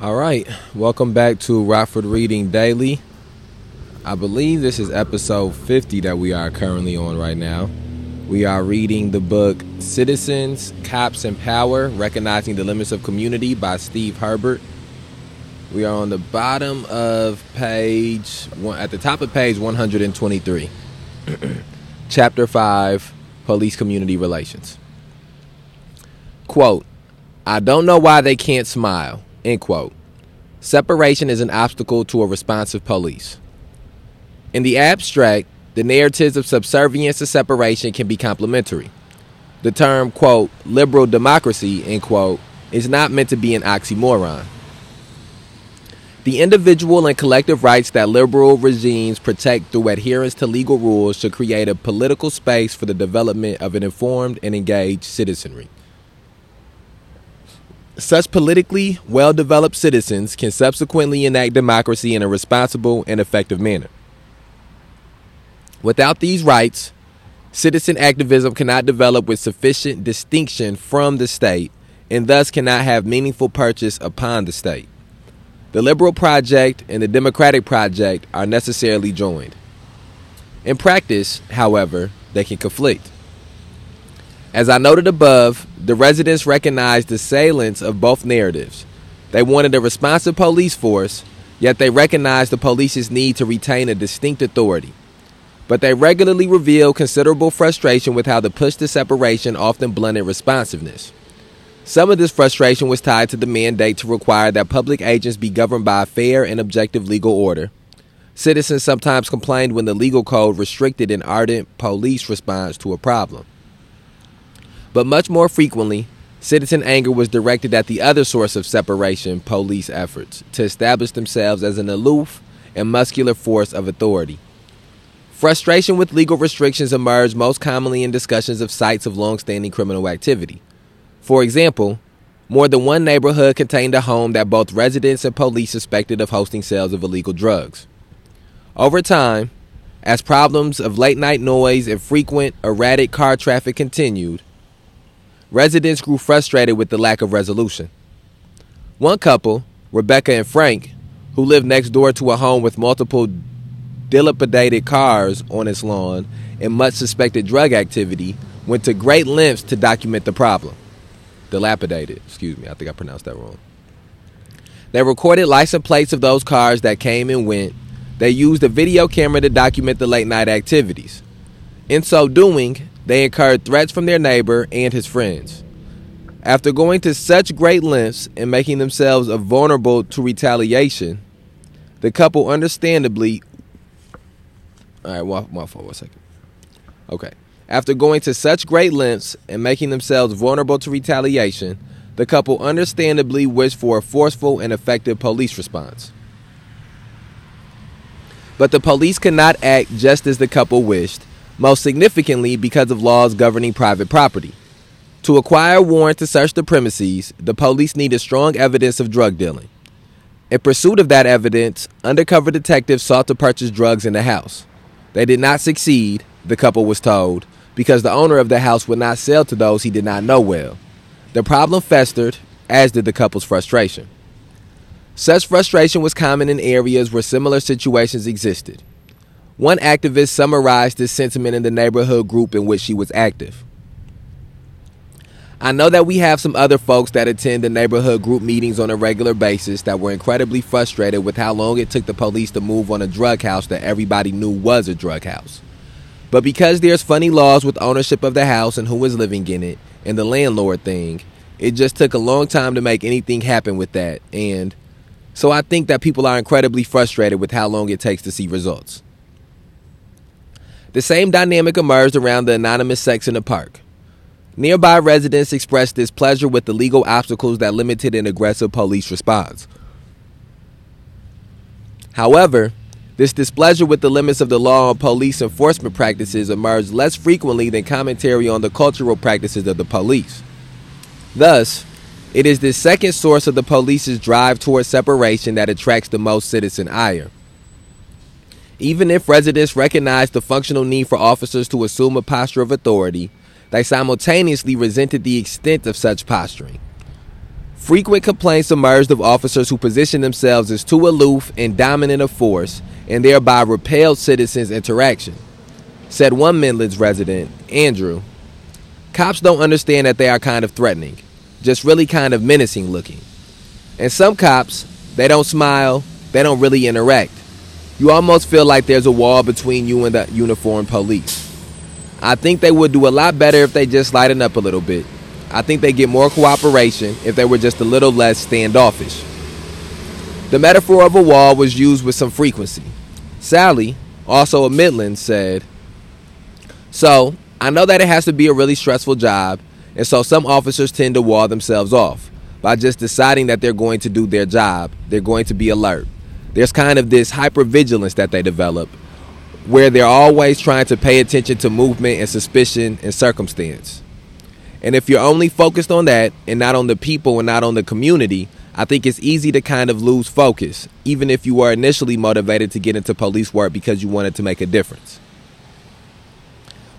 All right, welcome back to Rockford Reading Daily. I believe this is episode 50 that we are currently on right now. We are reading the book Citizens, Cops, and Power Recognizing the Limits of Community by Steve Herbert. We are on the bottom of page, at the top of page 123, chapter 5 Police Community Relations. Quote, I don't know why they can't smile. End quote. Separation is an obstacle to a responsive police. In the abstract, the narratives of subservience and separation can be complementary. The term, quote, liberal democracy, end quote, is not meant to be an oxymoron. The individual and collective rights that liberal regimes protect through adherence to legal rules should create a political space for the development of an informed and engaged citizenry. Such politically well developed citizens can subsequently enact democracy in a responsible and effective manner. Without these rights, citizen activism cannot develop with sufficient distinction from the state and thus cannot have meaningful purchase upon the state. The liberal project and the democratic project are necessarily joined. In practice, however, they can conflict. As I noted above, the residents recognized the salience of both narratives. They wanted a responsive police force, yet they recognized the police's need to retain a distinct authority. But they regularly revealed considerable frustration with how the push to separation often blunted responsiveness. Some of this frustration was tied to the mandate to require that public agents be governed by a fair and objective legal order. Citizens sometimes complained when the legal code restricted an ardent police response to a problem. But much more frequently, citizen anger was directed at the other source of separation police efforts to establish themselves as an aloof and muscular force of authority. Frustration with legal restrictions emerged most commonly in discussions of sites of long-standing criminal activity. For example, more than one neighborhood contained a home that both residents and police suspected of hosting sales of illegal drugs. Over time, as problems of late night noise and frequent, erratic car traffic continued, residents grew frustrated with the lack of resolution. One couple, Rebecca and Frank, who lived next door to a home with multiple dilapidated cars on its lawn and much suspected drug activity, went to great lengths to document the problem. Dilapidated, excuse me, I think I pronounced that wrong. They recorded license plates of those cars that came and went. They used a video camera to document the late night activities. In so doing, they incurred threats from their neighbor and his friends. After going to such great lengths and making themselves vulnerable to retaliation, the couple understandably. All right, one, one second. Okay. After going to such great lengths and making themselves vulnerable to retaliation, the couple understandably wished for a forceful and effective police response. But the police could not act just as the couple wished, most significantly because of laws governing private property. To acquire a warrant to search the premises, the police needed strong evidence of drug dealing. In pursuit of that evidence, undercover detectives sought to purchase drugs in the house. They did not succeed, the couple was told, because the owner of the house would not sell to those he did not know well. The problem festered, as did the couple's frustration. Such frustration was common in areas where similar situations existed. One activist summarized this sentiment in the neighborhood group in which she was active. I know that we have some other folks that attend the neighborhood group meetings on a regular basis that were incredibly frustrated with how long it took the police to move on a drug house that everybody knew was a drug house. But because there's funny laws with ownership of the house and who is living in it and the landlord thing, it just took a long time to make anything happen with that. And so I think that people are incredibly frustrated with how long it takes to see results. The same dynamic emerged around the anonymous sex in the park. Nearby residents expressed displeasure with the legal obstacles that limited an aggressive police response. However, this displeasure with the limits of the law on police enforcement practices emerged less frequently than commentary on the cultural practices of the police. Thus, it is this second source of the police's drive towards separation that attracts the most citizen ire. Even if residents recognized the functional need for officers to assume a posture of authority, they simultaneously resented the extent of such posturing. Frequent complaints emerged of officers who positioned themselves as too aloof and dominant a force and thereby repelled citizens' interaction. Said one Midlands resident, Andrew, cops don't understand that they are kind of threatening, just really kind of menacing looking. And some cops, they don't smile, they don't really interact. You almost feel like there's a wall between you and the uniformed police. I think they would do a lot better if they just lighten up a little bit I think they get more cooperation if they were just a little less standoffish. The metaphor of a wall was used with some frequency. Sally, also a Midland, said, So, I know that it has to be a really stressful job, and so some officers tend to wall themselves off by just deciding that they're going to do their job, they're going to be alert. There's kind of this hypervigilance that they develop where they're always trying to pay attention to movement and suspicion and circumstance. And if you're only focused on that and not on the people and not on the community, I think it's easy to kind of lose focus, even if you were initially motivated to get into police work because you wanted to make a difference.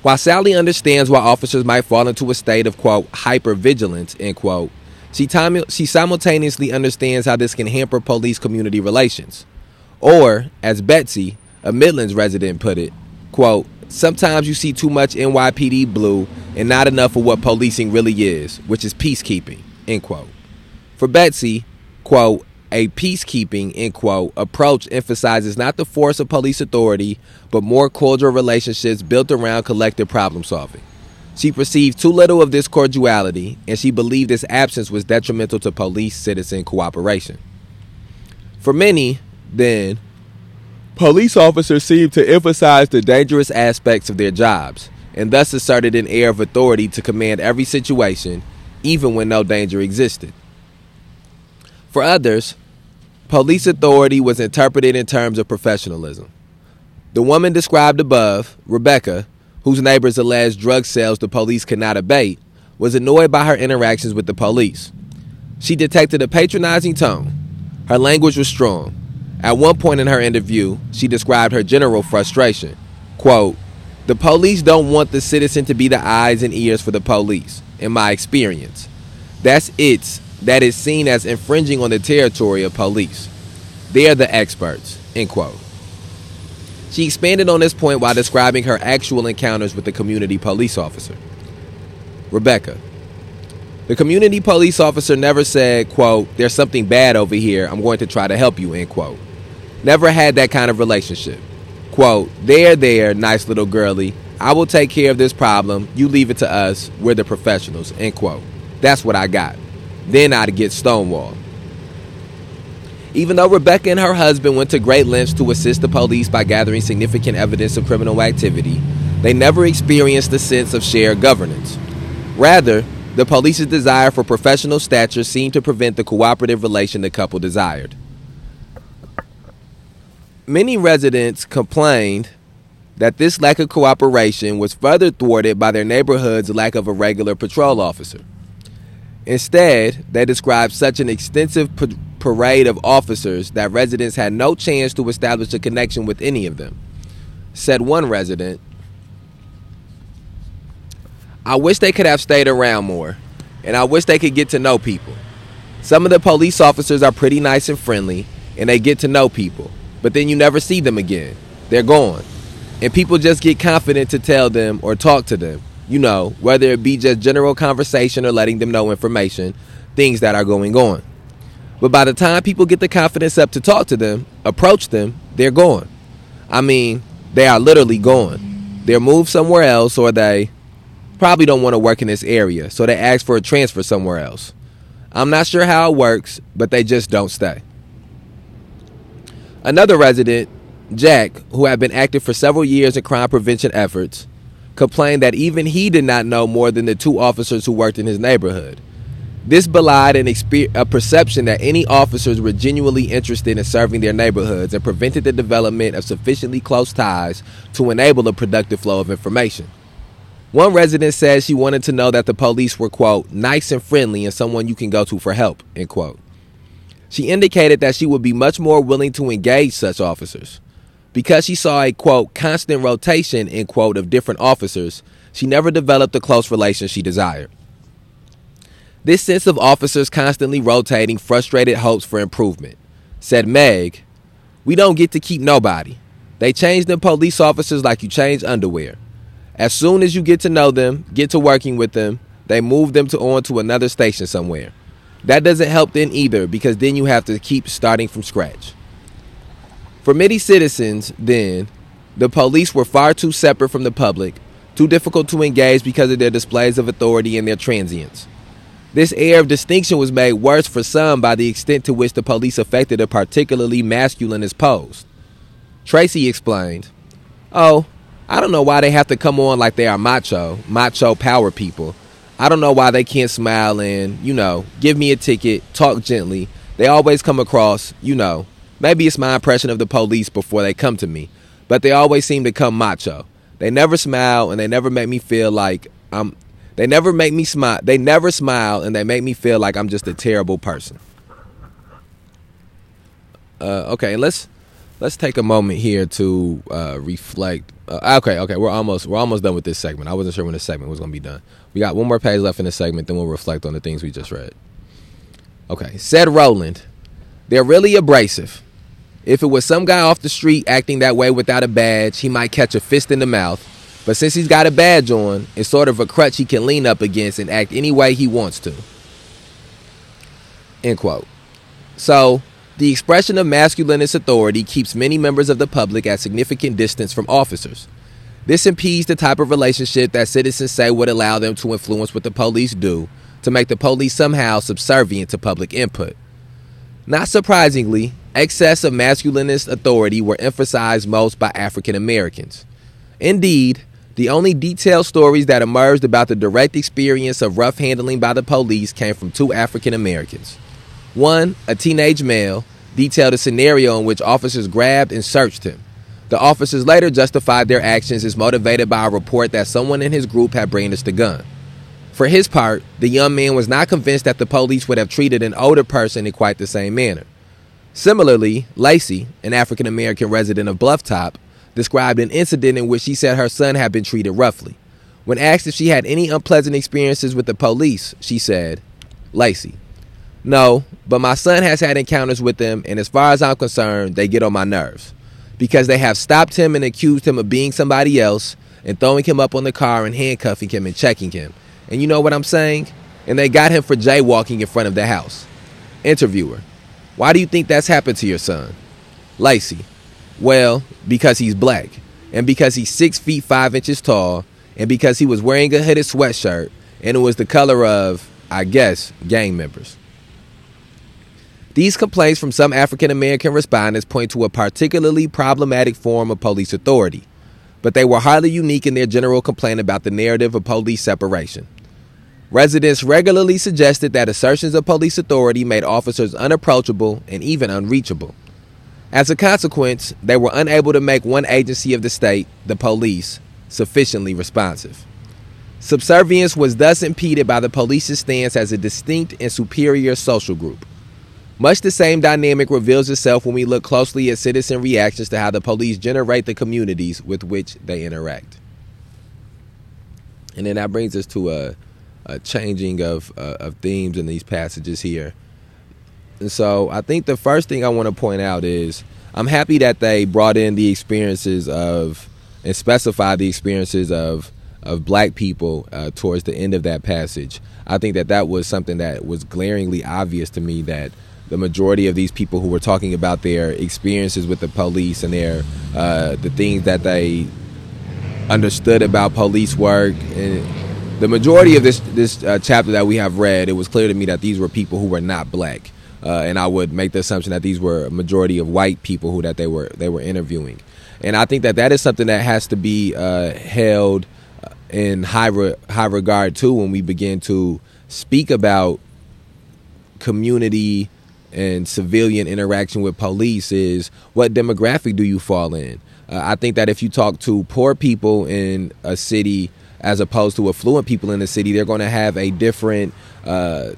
While Sally understands why officers might fall into a state of, quote, hypervigilance, end quote, she, time, she simultaneously understands how this can hamper police community relations. Or, as Betsy, a Midlands resident, put it, quote, sometimes you see too much NYPD blue and not enough of what policing really is, which is peacekeeping, end quote. For Betsy, quote, a peacekeeping, end quote, approach emphasizes not the force of police authority, but more cordial relationships built around collective problem solving. She perceived too little of this cordiality, and she believed its absence was detrimental to police citizen cooperation. For many, then, Police officers seemed to emphasize the dangerous aspects of their jobs and thus asserted an air of authority to command every situation, even when no danger existed. For others, police authority was interpreted in terms of professionalism. The woman described above, Rebecca, whose neighbors alleged drug sales the police could not abate, was annoyed by her interactions with the police. She detected a patronizing tone. Her language was strong. At one point in her interview, she described her general frustration. Quote, the police don't want the citizen to be the eyes and ears for the police, in my experience. That's it that is seen as infringing on the territory of police. They are the experts, end quote. She expanded on this point while describing her actual encounters with the community police officer. Rebecca, the community police officer never said, quote, there's something bad over here, I'm going to try to help you, end quote. Never had that kind of relationship. Quote, there, there, nice little girlie. I will take care of this problem. You leave it to us. We're the professionals. End quote. That's what I got. Then I'd get stonewalled. Even though Rebecca and her husband went to great lengths to assist the police by gathering significant evidence of criminal activity, they never experienced a sense of shared governance. Rather, the police's desire for professional stature seemed to prevent the cooperative relation the couple desired many residents complained that this lack of cooperation was further thwarted by their neighborhood's lack of a regular patrol officer. Instead, they described such an extensive parade of officers that residents had no chance to establish a connection with any of them. Said one resident, I wish they could have stayed around more, and I wish they could get to know people. Some of the police officers are pretty nice and friendly, and they get to know people but then you never see them again. They're gone. And people just get confident to tell them or talk to them, you know, whether it be just general conversation or letting them know information, things that are going on. But by the time people get the confidence up to talk to them, approach them, they're gone. I mean, they are literally gone. They're moved somewhere else or they probably don't want to work in this area, so they ask for a transfer somewhere else. I'm not sure how it works, but they just don't stay. Another resident, Jack, who had been active for several years in crime prevention efforts, complained that even he did not know more than the two officers who worked in his neighborhood. This belied an exper- a perception that any officers were genuinely interested in serving their neighborhoods and prevented the development of sufficiently close ties to enable a productive flow of information. One resident said she wanted to know that the police were, quote, nice and friendly and someone you can go to for help, end quote. She indicated that she would be much more willing to engage such officers. Because she saw a quote constant rotation end quote of different officers, she never developed the close relation she desired. This sense of officers constantly rotating frustrated hopes for improvement. Said Meg, We don't get to keep nobody. They change them police officers like you change underwear. As soon as you get to know them, get to working with them, they move them to on to another station somewhere. That doesn't help then either because then you have to keep starting from scratch. For many citizens, then, the police were far too separate from the public, too difficult to engage because of their displays of authority and their transience. This air of distinction was made worse for some by the extent to which the police affected a particularly masculinist pose. Tracy explained, Oh, I don't know why they have to come on like they are macho, macho power people. I don't know why they can't smile and, you know, give me a ticket, talk gently. They always come across, you know, maybe it's my impression of the police before they come to me, but they always seem to come macho. They never smile and they never make me feel like I'm they never make me smile. They never smile and they make me feel like I'm just a terrible person. Uh, okay, let's let's take a moment here to uh, reflect. Uh, okay, okay, we're almost we're almost done with this segment. I wasn't sure when this segment was going to be done. We got one more page left in the segment, then we'll reflect on the things we just read. Okay, said Roland, they're really abrasive. If it was some guy off the street acting that way without a badge, he might catch a fist in the mouth. But since he's got a badge on, it's sort of a crutch he can lean up against and act any way he wants to. End quote. So, the expression of masculinist authority keeps many members of the public at significant distance from officers. This impedes the type of relationship that citizens say would allow them to influence what the police do, to make the police somehow subservient to public input. Not surprisingly, excess of masculinist authority were emphasized most by African Americans. Indeed, the only detailed stories that emerged about the direct experience of rough handling by the police came from two African Americans. One, a teenage male, detailed a scenario in which officers grabbed and searched him. The officers later justified their actions as motivated by a report that someone in his group had brandished a gun. For his part, the young man was not convinced that the police would have treated an older person in quite the same manner. Similarly, Lacey, an African American resident of Blufftop, described an incident in which she said her son had been treated roughly. When asked if she had any unpleasant experiences with the police, she said, Lacey, no, but my son has had encounters with them, and as far as I'm concerned, they get on my nerves because they have stopped him and accused him of being somebody else and throwing him up on the car and handcuffing him and checking him. And you know what I'm saying? And they got him for jaywalking in front of the house. Interviewer, why do you think that's happened to your son? Lacey, well, because he's black, and because he's six feet five inches tall, and because he was wearing a hooded sweatshirt, and it was the color of, I guess, gang members. These complaints from some African American respondents point to a particularly problematic form of police authority, but they were highly unique in their general complaint about the narrative of police separation. Residents regularly suggested that assertions of police authority made officers unapproachable and even unreachable. As a consequence, they were unable to make one agency of the state, the police, sufficiently responsive. Subservience was thus impeded by the police's stance as a distinct and superior social group. Much the same dynamic reveals itself when we look closely at citizen reactions to how the police generate the communities with which they interact. And then that brings us to a, a changing of, uh, of themes in these passages here. And so I think the first thing I want to point out is I'm happy that they brought in the experiences of and specified the experiences of of black people uh, towards the end of that passage. I think that that was something that was glaringly obvious to me that the majority of these people who were talking about their experiences with the police and their uh, the things that they understood about police work and the majority of this this uh, chapter that we have read it was clear to me that these were people who were not black uh, and I would make the assumption that these were a majority of white people who that they were they were interviewing and I think that that is something that has to be uh, held in high re- high regard too when we begin to speak about community and civilian interaction with police is what demographic do you fall in? Uh, I think that if you talk to poor people in a city as opposed to affluent people in the city, they're going to have a different uh,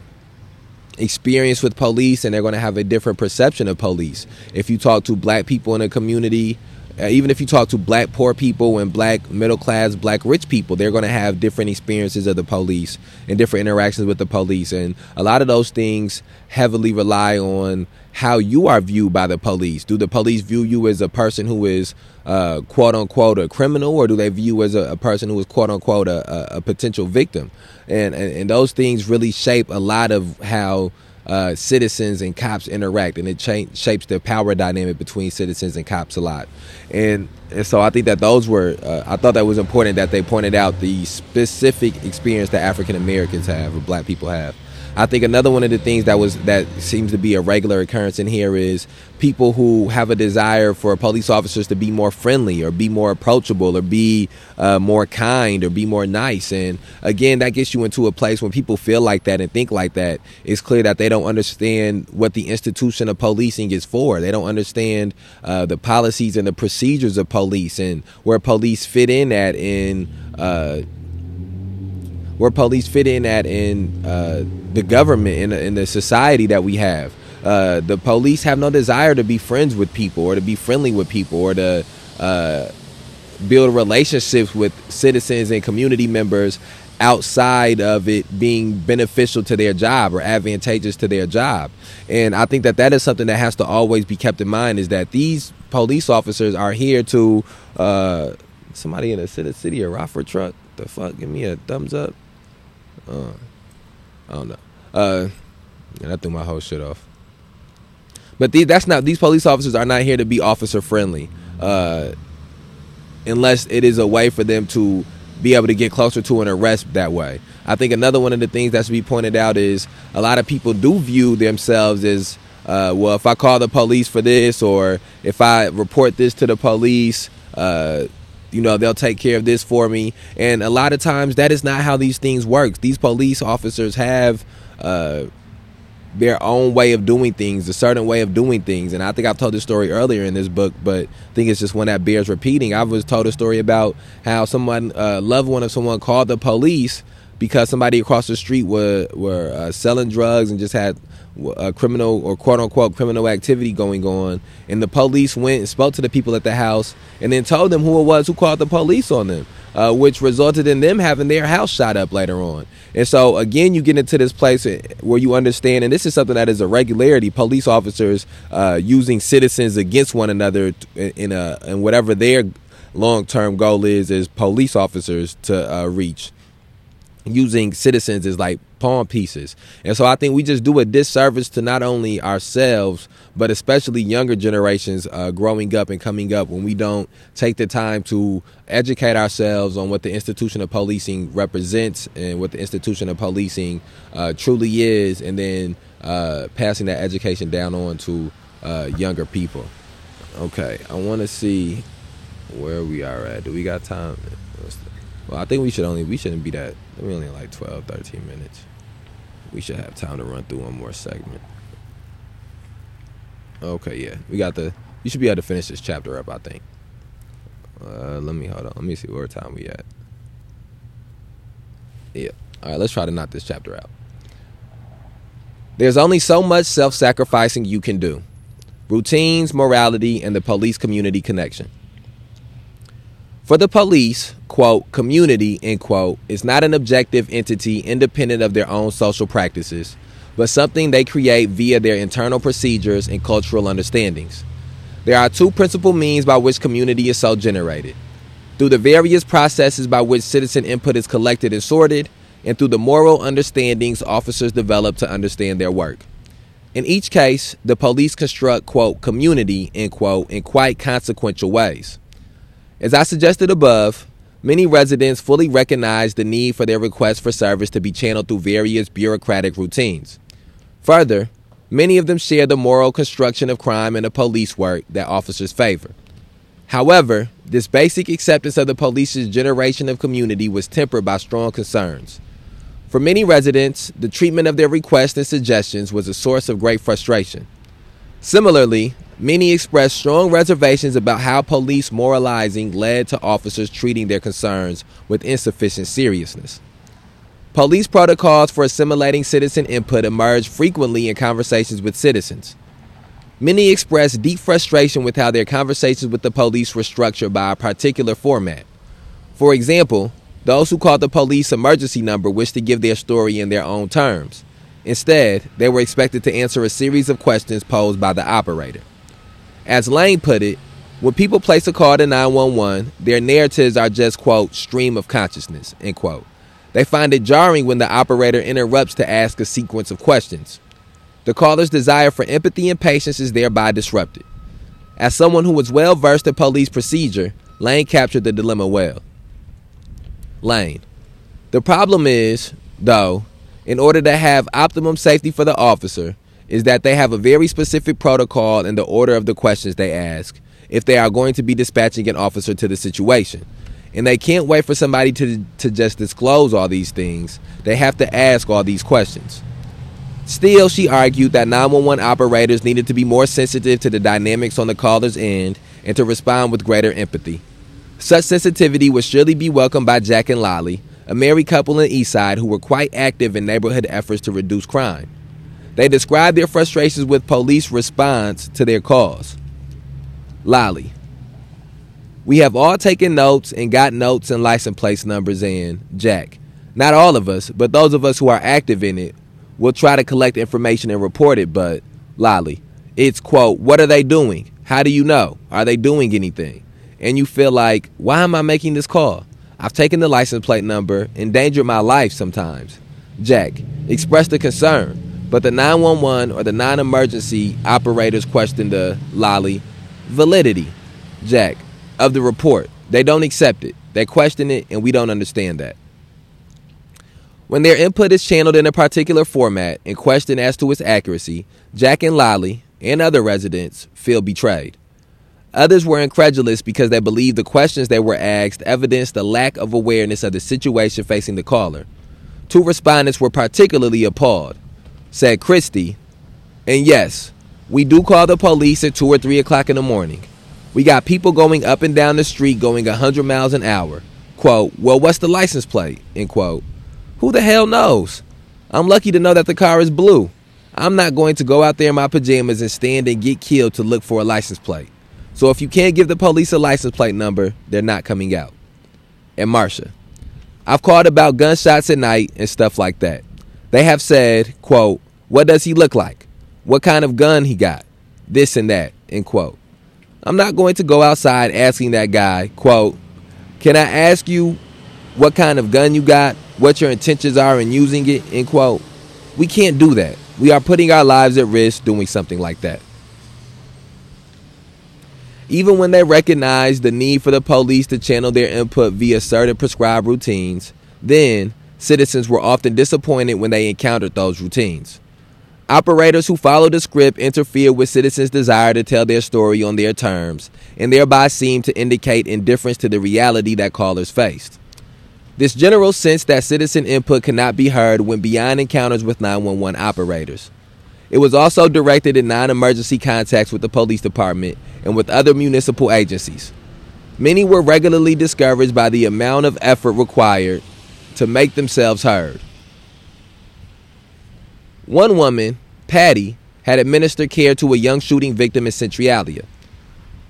experience with police and they're going to have a different perception of police. If you talk to black people in a community, uh, even if you talk to black poor people and black middle class, black rich people, they're going to have different experiences of the police and different interactions with the police. And a lot of those things heavily rely on how you are viewed by the police. Do the police view you as a person who is uh, quote unquote a criminal, or do they view you as a, a person who is quote unquote a, a, a potential victim? And, and and those things really shape a lot of how uh, citizens and cops interact, and it cha- shapes the power dynamic between citizens and cops a lot. And and so I think that those were uh, I thought that was important that they pointed out the specific experience that African Americans have or Black people have. I think another one of the things that was that seems to be a regular occurrence in here is people who have a desire for police officers to be more friendly or be more approachable or be uh, more kind or be more nice. And again, that gets you into a place when people feel like that and think like that. It's clear that they don't understand what the institution of policing is for. They don't understand uh, the policies and the procedures of police and where police fit in at in. Uh, where police fit in at in uh, the government in, in the society that we have. Uh, the police have no desire to be friends with people or to be friendly with people or to uh, build relationships with citizens and community members outside of it being beneficial to their job or advantageous to their job. And I think that that is something that has to always be kept in mind is that these police officers are here to uh, somebody in a city, city or Rockford truck. The fuck, give me a thumbs up. Uh, I don't know. Uh, and I threw my whole shit off. But these, that's not. These police officers are not here to be officer friendly, uh, unless it is a way for them to be able to get closer to an arrest that way. I think another one of the things that should be pointed out is a lot of people do view themselves as, uh, well, if I call the police for this or if I report this to the police, uh, you know they'll take care of this for me. And a lot of times that is not how these things work these police officers have uh, their own way of doing things a certain way of doing things. And i think i've told this story earlier in this book but i think it's just one that bears repeating. I was told a story about how someone a uh, loved one of someone called the police because somebody across the street were were uh, selling drugs and just had a criminal or quote unquote criminal activity going on. And the police went and spoke to the people at the house and then told them who it was who called the police on them, uh, which resulted in them having their house shot up later on. And so, again, you get into this place where you understand, and this is something that is a regularity police officers uh, using citizens against one another in, a, in whatever their long term goal is, as police officers to uh, reach using citizens as like pawn pieces. And so I think we just do a disservice to not only ourselves, but especially younger generations uh, growing up and coming up when we don't take the time to educate ourselves on what the institution of policing represents and what the institution of policing uh, truly is, and then uh, passing that education down on to uh, younger people. Okay, I want to see where we are at. Do we got time? Well, I think we should only we shouldn't be that. We only like 12, 13 minutes. We should have time to run through one more segment. Okay, yeah, we got the. You should be able to finish this chapter up. I think. Uh, let me hold on. Let me see where time we at. Yeah. All right. Let's try to knock this chapter out. There's only so much self-sacrificing you can do. Routines, morality, and the police community connection. For the police, quote, community, end quote, is not an objective entity independent of their own social practices, but something they create via their internal procedures and cultural understandings. There are two principal means by which community is so generated through the various processes by which citizen input is collected and sorted, and through the moral understandings officers develop to understand their work. In each case, the police construct, quote, community, end quote, in quite consequential ways. As I suggested above, many residents fully recognize the need for their requests for service to be channeled through various bureaucratic routines. Further, many of them share the moral construction of crime and the police work that officers favor. However, this basic acceptance of the police's generation of community was tempered by strong concerns. For many residents, the treatment of their requests and suggestions was a source of great frustration. Similarly, Many expressed strong reservations about how police moralizing led to officers treating their concerns with insufficient seriousness. Police protocols for assimilating citizen input emerged frequently in conversations with citizens. Many expressed deep frustration with how their conversations with the police were structured by a particular format. For example, those who called the police emergency number wished to give their story in their own terms. Instead, they were expected to answer a series of questions posed by the operator. As Lane put it, when people place a call to 911, their narratives are just, quote, stream of consciousness, end quote. They find it jarring when the operator interrupts to ask a sequence of questions. The caller's desire for empathy and patience is thereby disrupted. As someone who was well versed in police procedure, Lane captured the dilemma well. Lane. The problem is, though, in order to have optimum safety for the officer, is that they have a very specific protocol in the order of the questions they ask if they are going to be dispatching an officer to the situation. And they can't wait for somebody to, to just disclose all these things. They have to ask all these questions. Still, she argued that 911 operators needed to be more sensitive to the dynamics on the caller's end and to respond with greater empathy. Such sensitivity would surely be welcomed by Jack and Lolly, a married couple in Eastside who were quite active in neighborhood efforts to reduce crime. They describe their frustrations with police response to their calls. Lolly. We have all taken notes and got notes and license plate numbers in, Jack. Not all of us, but those of us who are active in it will try to collect information and report it, but Lolly, it's quote, what are they doing? How do you know? Are they doing anything? And you feel like, why am I making this call? I've taken the license plate number, endangered my life sometimes. Jack, express the concern, but the 911 or the non emergency operators question the Lolly validity, Jack, of the report. They don't accept it. They question it, and we don't understand that. When their input is channeled in a particular format and questioned as to its accuracy, Jack and Lolly and other residents feel betrayed. Others were incredulous because they believed the questions they were asked evidenced a lack of awareness of the situation facing the caller. Two respondents were particularly appalled. Said Christy, and yes, we do call the police at 2 or 3 o'clock in the morning. We got people going up and down the street going 100 miles an hour. Quote, well, what's the license plate? End quote. Who the hell knows? I'm lucky to know that the car is blue. I'm not going to go out there in my pajamas and stand and get killed to look for a license plate. So if you can't give the police a license plate number, they're not coming out. And Marsha, I've called about gunshots at night and stuff like that. They have said, quote, what does he look like? What kind of gun he got? This and that, end quote. I'm not going to go outside asking that guy, quote, can I ask you what kind of gun you got, what your intentions are in using it, end quote. We can't do that. We are putting our lives at risk doing something like that. Even when they recognize the need for the police to channel their input via certain prescribed routines, then citizens were often disappointed when they encountered those routines. Operators who followed the script interfered with citizens' desire to tell their story on their terms and thereby seemed to indicate indifference to the reality that callers faced. This general sense that citizen input cannot be heard went beyond encounters with 911 operators. It was also directed at non emergency contacts with the police department and with other municipal agencies. Many were regularly discouraged by the amount of effort required to make themselves heard. One woman, Patty, had administered care to a young shooting victim in Centralia,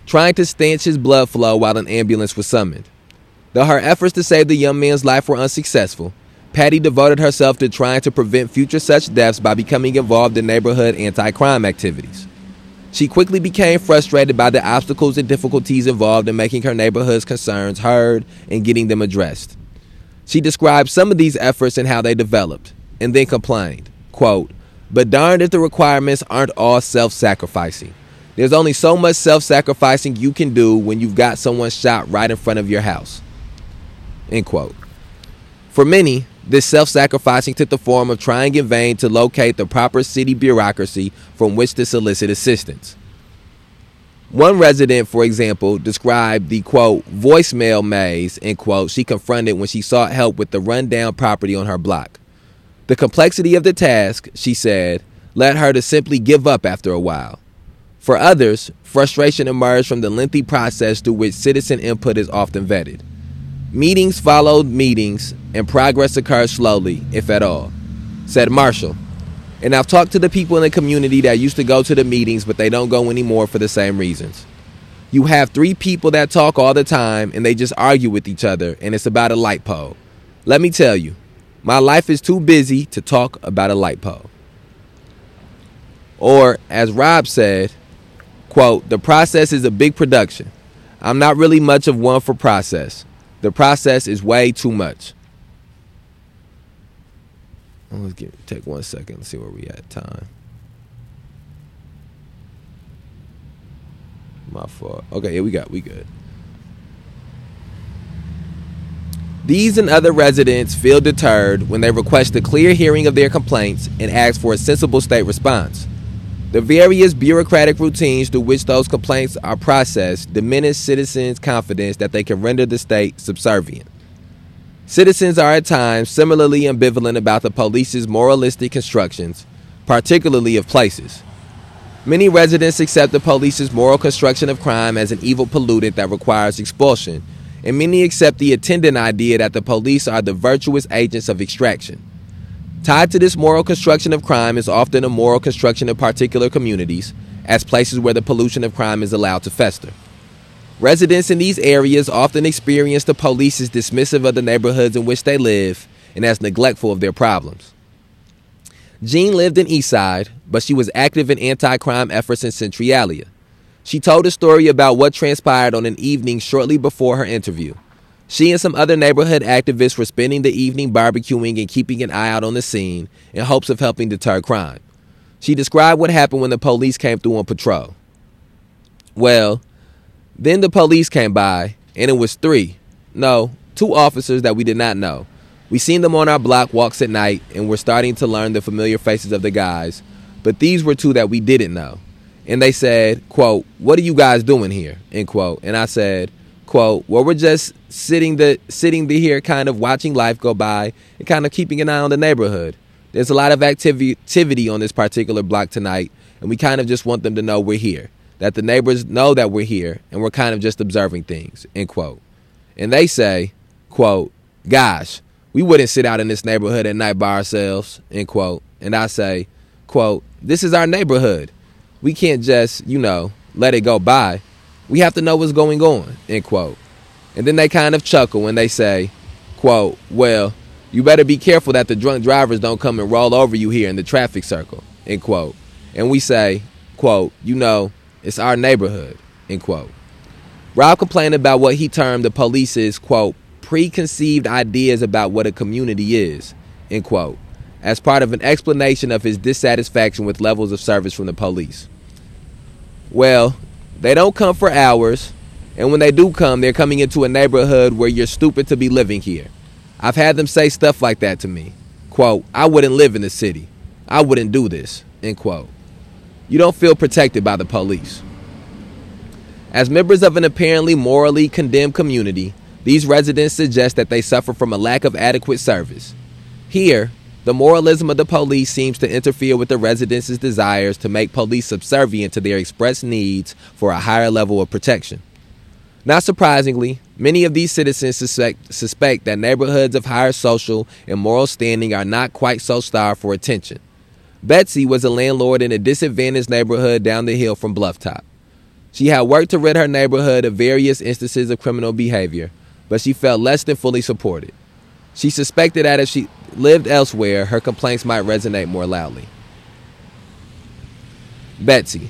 trying to stanch his blood flow while an ambulance was summoned. Though her efforts to save the young man's life were unsuccessful, Patty devoted herself to trying to prevent future such deaths by becoming involved in neighborhood anti crime activities. She quickly became frustrated by the obstacles and difficulties involved in making her neighborhood's concerns heard and getting them addressed. She described some of these efforts and how they developed, and then complained, quote, But darned if the requirements aren't all self sacrificing. There's only so much self sacrificing you can do when you've got someone shot right in front of your house. End quote. For many, this self sacrificing took the form of trying in vain to locate the proper city bureaucracy from which to solicit assistance. One resident, for example, described the quote voicemail maze end quote she confronted when she sought help with the rundown property on her block. The complexity of the task, she said, led her to simply give up after a while. For others, frustration emerged from the lengthy process through which citizen input is often vetted. Meetings followed meetings, and progress occurred slowly, if at all. Said Marshall, And I've talked to the people in the community that used to go to the meetings, but they don't go anymore for the same reasons. You have three people that talk all the time and they just argue with each other, and it's about a light pole. Let me tell you, my life is too busy to talk about a light pole. Or, as Rob said, quote, the process is a big production. I'm not really much of one for process. The process is way too much. Let's get, take one second. Let's see where we at time. My fault. Okay, yeah, we got we good. These and other residents feel deterred when they request a clear hearing of their complaints and ask for a sensible state response. The various bureaucratic routines through which those complaints are processed diminish citizens' confidence that they can render the state subservient. Citizens are at times similarly ambivalent about the police's moralistic constructions, particularly of places. Many residents accept the police's moral construction of crime as an evil pollutant that requires expulsion, and many accept the attendant idea that the police are the virtuous agents of extraction. Tied to this moral construction of crime is often a moral construction of particular communities as places where the pollution of crime is allowed to fester. Residents in these areas often experience the police as dismissive of the neighborhoods in which they live and as neglectful of their problems. Jean lived in Eastside, but she was active in anti crime efforts in Centralia. She told a story about what transpired on an evening shortly before her interview. She and some other neighborhood activists were spending the evening barbecuing and keeping an eye out on the scene in hopes of helping deter crime. She described what happened when the police came through on patrol. Well, then the police came by, and it was three, no, two officers that we did not know. We seen them on our block walks at night, and we're starting to learn the familiar faces of the guys, but these were two that we didn't know. And they said, quote, what are you guys doing here? End quote. And I said, quote, well, we're just sitting the sitting the here kind of watching life go by and kind of keeping an eye on the neighborhood. There's a lot of activity activity on this particular block tonight, and we kind of just want them to know we're here that the neighbors know that we're here and we're kind of just observing things, end quote. And they say, quote, gosh, we wouldn't sit out in this neighborhood at night by ourselves, end quote. And I say, quote, this is our neighborhood. We can't just, you know, let it go by. We have to know what's going on, end quote. And then they kind of chuckle and they say, quote, well, you better be careful that the drunk drivers don't come and roll over you here in the traffic circle, end quote. And we say, quote, you know, it's our neighborhood, end quote. Rob complained about what he termed the police's, quote, preconceived ideas about what a community is, end quote, as part of an explanation of his dissatisfaction with levels of service from the police. Well, they don't come for hours, and when they do come, they're coming into a neighborhood where you're stupid to be living here. I've had them say stuff like that to me. Quote, I wouldn't live in the city. I wouldn't do this, end quote you don't feel protected by the police. As members of an apparently morally condemned community, these residents suggest that they suffer from a lack of adequate service. Here, the moralism of the police seems to interfere with the residents' desires to make police subservient to their expressed needs for a higher level of protection. Not surprisingly, many of these citizens suspect, suspect that neighborhoods of higher social and moral standing are not quite so starved for attention. Betsy was a landlord in a disadvantaged neighborhood down the hill from Bluffton. She had worked to rid her neighborhood of various instances of criminal behavior, but she felt less than fully supported. She suspected that if she lived elsewhere, her complaints might resonate more loudly. Betsy,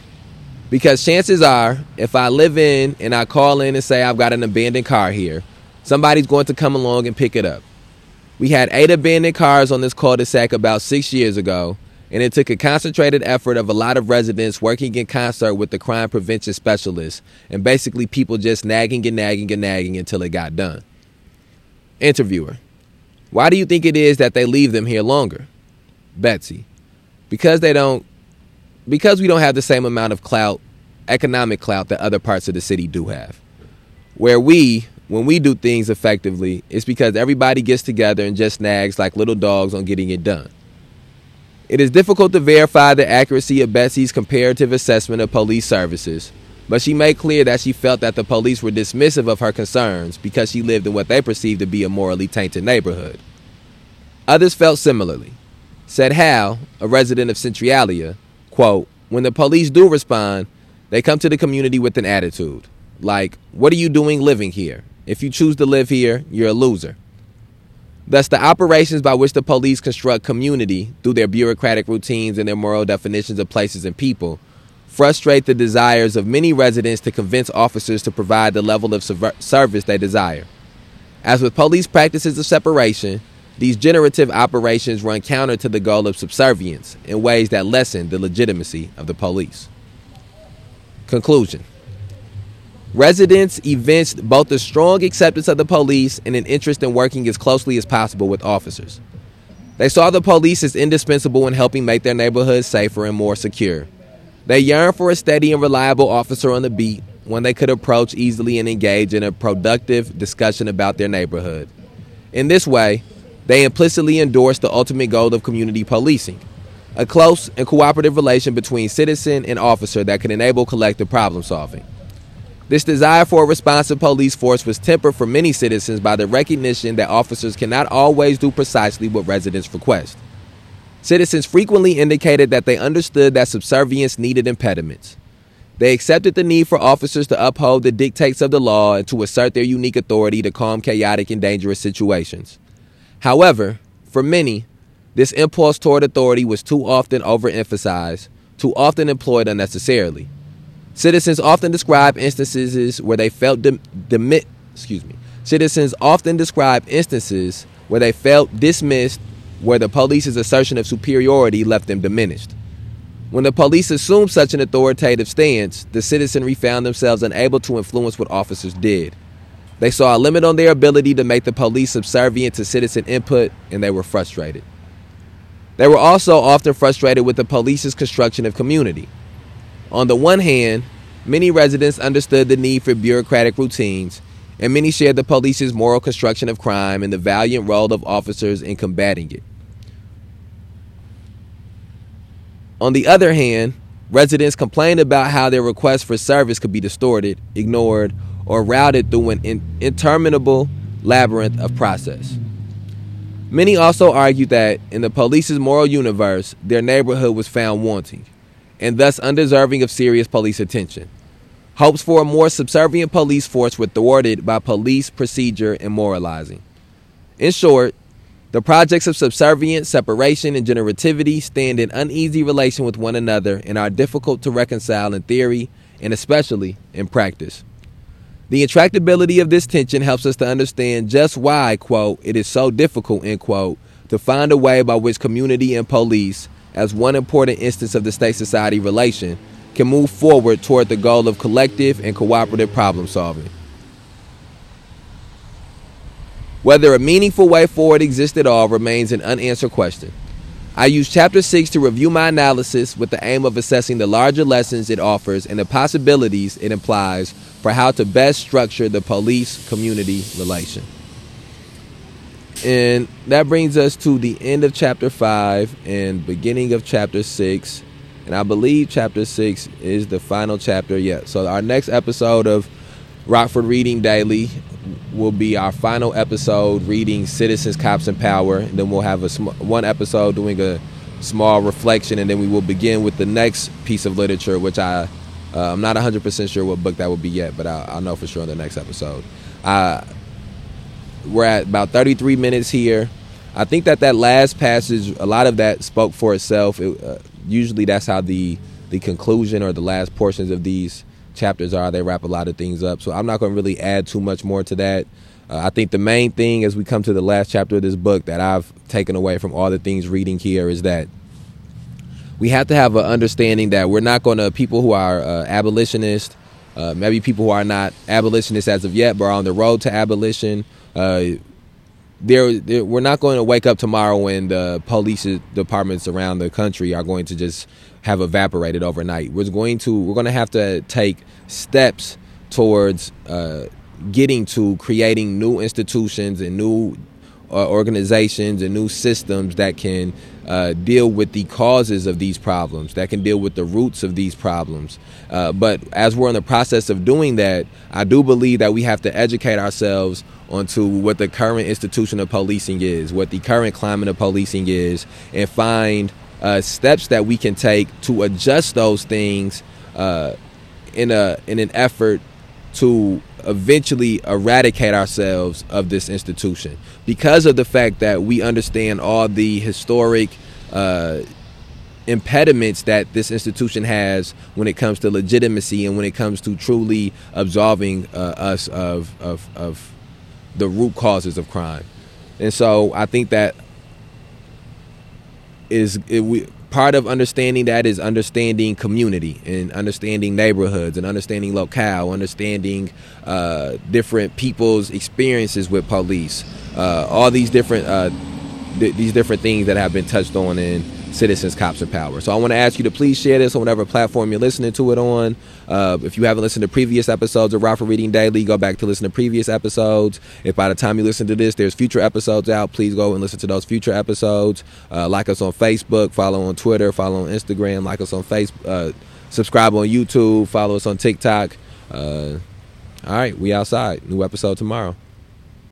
because chances are, if I live in and I call in and say I've got an abandoned car here, somebody's going to come along and pick it up. We had eight abandoned cars on this cul-de-sac about six years ago, and it took a concentrated effort of a lot of residents working in concert with the crime prevention specialists and basically people just nagging and nagging and nagging until it got done. Interviewer Why do you think it is that they leave them here longer? Betsy Because they don't, because we don't have the same amount of clout, economic clout that other parts of the city do have. Where we, when we do things effectively, it's because everybody gets together and just nags like little dogs on getting it done. It is difficult to verify the accuracy of Betsy's comparative assessment of police services, but she made clear that she felt that the police were dismissive of her concerns because she lived in what they perceived to be a morally tainted neighborhood. Others felt similarly. said Hal, a resident of Centralia, quote, when the police do respond, they come to the community with an attitude. Like, what are you doing living here? If you choose to live here, you're a loser. Thus, the operations by which the police construct community through their bureaucratic routines and their moral definitions of places and people frustrate the desires of many residents to convince officers to provide the level of service they desire. As with police practices of separation, these generative operations run counter to the goal of subservience in ways that lessen the legitimacy of the police. Conclusion Residents evinced both a strong acceptance of the police and an interest in working as closely as possible with officers. They saw the police as indispensable in helping make their neighborhoods safer and more secure. They yearned for a steady and reliable officer on the beat, one they could approach easily and engage in a productive discussion about their neighborhood. In this way, they implicitly endorsed the ultimate goal of community policing a close and cooperative relation between citizen and officer that can enable collective problem solving. This desire for a responsive police force was tempered for many citizens by the recognition that officers cannot always do precisely what residents request. Citizens frequently indicated that they understood that subservience needed impediments. They accepted the need for officers to uphold the dictates of the law and to assert their unique authority to calm chaotic and dangerous situations. However, for many, this impulse toward authority was too often overemphasized, too often employed unnecessarily. Citizens often describe instances where they felt dim- dimi- excuse me. Citizens often describe instances where they felt dismissed, where the police's assertion of superiority left them diminished. When the police assumed such an authoritative stance, the citizenry found themselves unable to influence what officers did. They saw a limit on their ability to make the police subservient to citizen input, and they were frustrated. They were also often frustrated with the police's construction of community. On the one hand, many residents understood the need for bureaucratic routines, and many shared the police's moral construction of crime and the valiant role of officers in combating it. On the other hand, residents complained about how their requests for service could be distorted, ignored, or routed through an in- interminable labyrinth of process. Many also argued that in the police's moral universe, their neighborhood was found wanting, and thus undeserving of serious police attention. Hopes for a more subservient police force were thwarted by police procedure and moralizing. In short, the projects of subservience, separation, and generativity stand in uneasy relation with one another and are difficult to reconcile in theory and especially in practice. The intractability of this tension helps us to understand just why, quote, it is so difficult, end quote, to find a way by which community and police, as one important instance of the state society relation, can move forward toward the goal of collective and cooperative problem solving. Whether a meaningful way forward exists at all remains an unanswered question. I use Chapter 6 to review my analysis with the aim of assessing the larger lessons it offers and the possibilities it implies for how to best structure the police community relation. And that brings us to the end of Chapter 5 and beginning of Chapter 6. And I believe Chapter 6 is the final chapter yet. So, our next episode of Rockford Reading Daily will be our final episode reading Citizens, Cops, and Power. And then we'll have a sm- one episode doing a small reflection, and then we will begin with the next piece of literature, which I uh, I'm not 100 percent sure what book that will be yet, but I'll, I'll know for sure in the next episode. Uh, we're at about 33 minutes here. I think that that last passage, a lot of that spoke for itself. It, uh, usually, that's how the the conclusion or the last portions of these chapters are. They wrap a lot of things up. So I'm not going to really add too much more to that. Uh, I think the main thing as we come to the last chapter of this book that I've taken away from all the things reading here is that we have to have an understanding that we're not going to, people who are uh, abolitionists, uh, maybe people who are not abolitionists as of yet, but are on the road to abolition, uh, they're, they're, we're not going to wake up tomorrow when the police departments around the country are going to just have evaporated overnight. We're going to we're going to have to take steps towards uh, getting to creating new institutions and new uh, organizations and new systems that can uh, deal with the causes of these problems, that can deal with the roots of these problems. Uh, but as we're in the process of doing that, I do believe that we have to educate ourselves onto what the current institution of policing is, what the current climate of policing is, and find uh, steps that we can take to adjust those things uh, in a in an effort to eventually eradicate ourselves of this institution because of the fact that we understand all the historic uh, impediments that this institution has when it comes to legitimacy and when it comes to truly absolving uh, us of, of, of the root causes of crime. And so I think that is it, we, part of understanding that is understanding community and understanding neighborhoods and understanding locale, understanding uh, different people's experiences with police. Uh, all these different uh, th- these different things that have been touched on in Citizens, Cops, and Power. So I want to ask you to please share this on whatever platform you're listening to it on. Uh, if you haven't listened to previous episodes of Rockford Reading Daily, go back to listen to previous episodes. If by the time you listen to this, there's future episodes out, please go and listen to those future episodes. Uh, like us on Facebook, follow on Twitter, follow on Instagram, like us on Facebook, uh, subscribe on YouTube, follow us on TikTok. Uh, all right, we outside. New episode tomorrow.